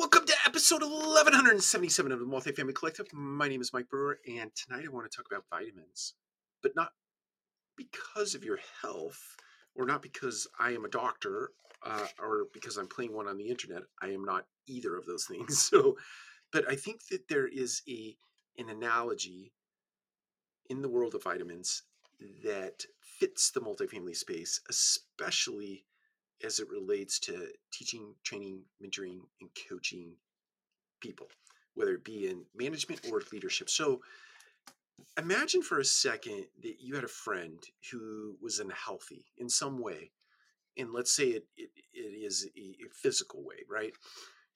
Welcome to episode 1177 of the Multifamily Collective. My name is Mike Brewer, and tonight I want to talk about vitamins, but not because of your health or not because I am a doctor uh, or because I'm playing one on the internet. I am not either of those things. So, but I think that there is a an analogy in the world of vitamins that fits the multifamily space, especially as it relates to teaching, training, mentoring, and coaching people, whether it be in management or leadership. So imagine for a second that you had a friend who was unhealthy in some way. And let's say it, it, it is a physical way, right?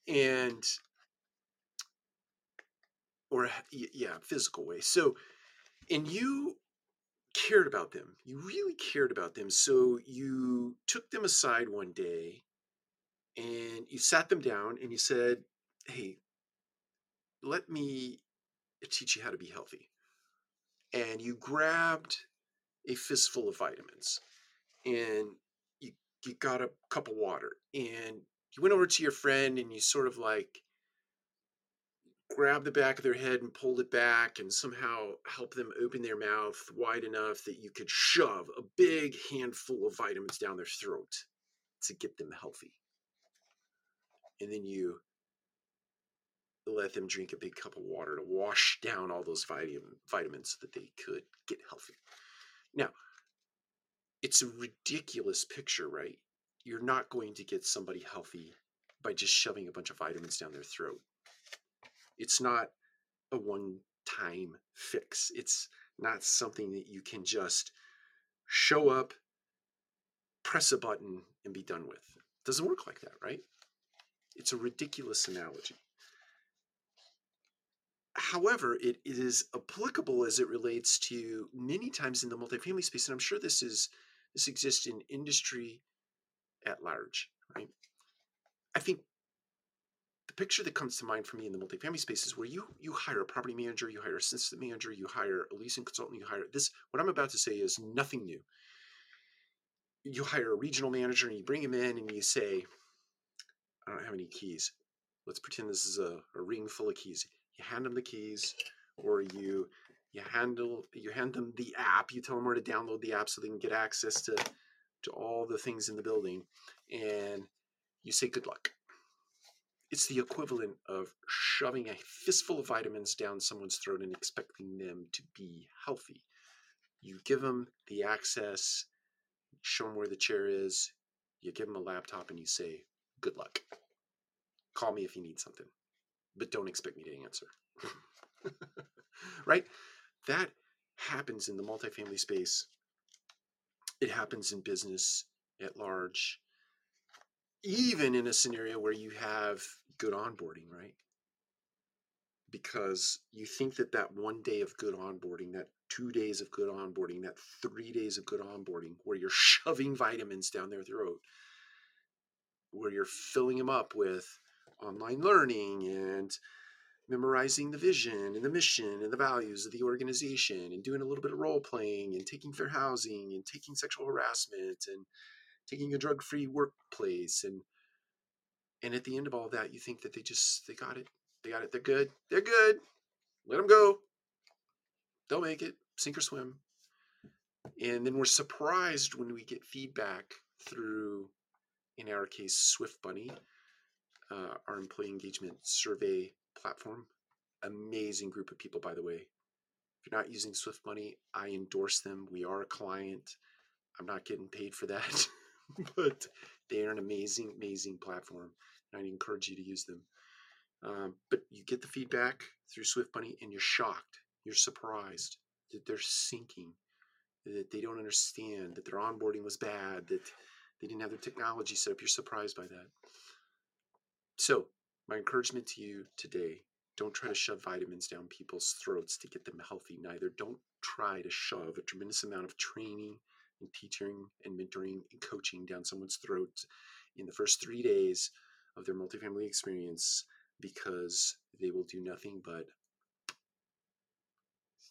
And, or yeah, physical way. So, and you cared about them. You really cared about them. So you took them aside one day and you sat them down and you said, Hey, let me teach you how to be healthy. And you grabbed a fistful of vitamins and you, you got a cup of water and you went over to your friend and you sort of like grabbed the back of their head and pulled it back and somehow help them open their mouth wide enough that you could shove a big handful of vitamins down their throat to get them healthy. And then you let them drink a big cup of water to wash down all those vitamins so that they could get healthy. Now, it's a ridiculous picture, right? You're not going to get somebody healthy by just shoving a bunch of vitamins down their throat. It's not a one time fix. It's not something that you can just show up, press a button, and be done with. It doesn't work like that, right? It's a ridiculous analogy. However, it, is applicable as it relates to many times in the multifamily space, and I'm sure this is this exists in industry at large, right? I think the picture that comes to mind for me in the multifamily space is where you you hire a property manager, you hire a assistant manager, you hire a leasing consultant, you hire this. What I'm about to say is nothing new. You hire a regional manager and you bring him in and you say, I don't have any keys. Let's pretend this is a, a ring full of keys. You hand them the keys, or you you handle you hand them the app. You tell them where to download the app so they can get access to to all the things in the building, and you say good luck it's the equivalent of shoving a fistful of vitamins down someone's throat and expecting them to be healthy. You give them the access, show them where the chair is, you give them a laptop, and you say, Good luck. Call me if you need something, but don't expect me to answer. right? That happens in the multifamily space. It happens in business at large even in a scenario where you have good onboarding, right? Because you think that that one day of good onboarding, that two days of good onboarding, that three days of good onboarding, where you're shoving vitamins down their throat, where you're filling them up with online learning and memorizing the vision and the mission and the values of the organization and doing a little bit of role playing and taking fair housing and taking sexual harassment and taking a drug-free workplace and and at the end of all that you think that they just they got it they got it they're good they're good let them go. They'll make it sink or swim. And then we're surprised when we get feedback through in our case Swift Bunny uh, our employee engagement survey platform. Amazing group of people by the way. If you're not using Swift Bunny i endorse them. We are a client. I'm not getting paid for that but they are an amazing, amazing platform. And I'd encourage you to use them. Um, but you get the feedback through Swift Bunny and you're shocked. You're surprised that they're sinking, that they don't understand, that their onboarding was bad, that they didn't have their technology set up. You're surprised by that. So, my encouragement to you today don't try to shove vitamins down people's throats to get them healthy. Neither don't try to shove a tremendous amount of training and teaching and mentoring and coaching down someone's throat in the first three days of their multifamily experience because they will do nothing but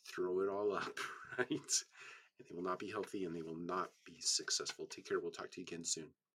throw it all up, right? And they will not be healthy and they will not be successful. Take care. We'll talk to you again soon.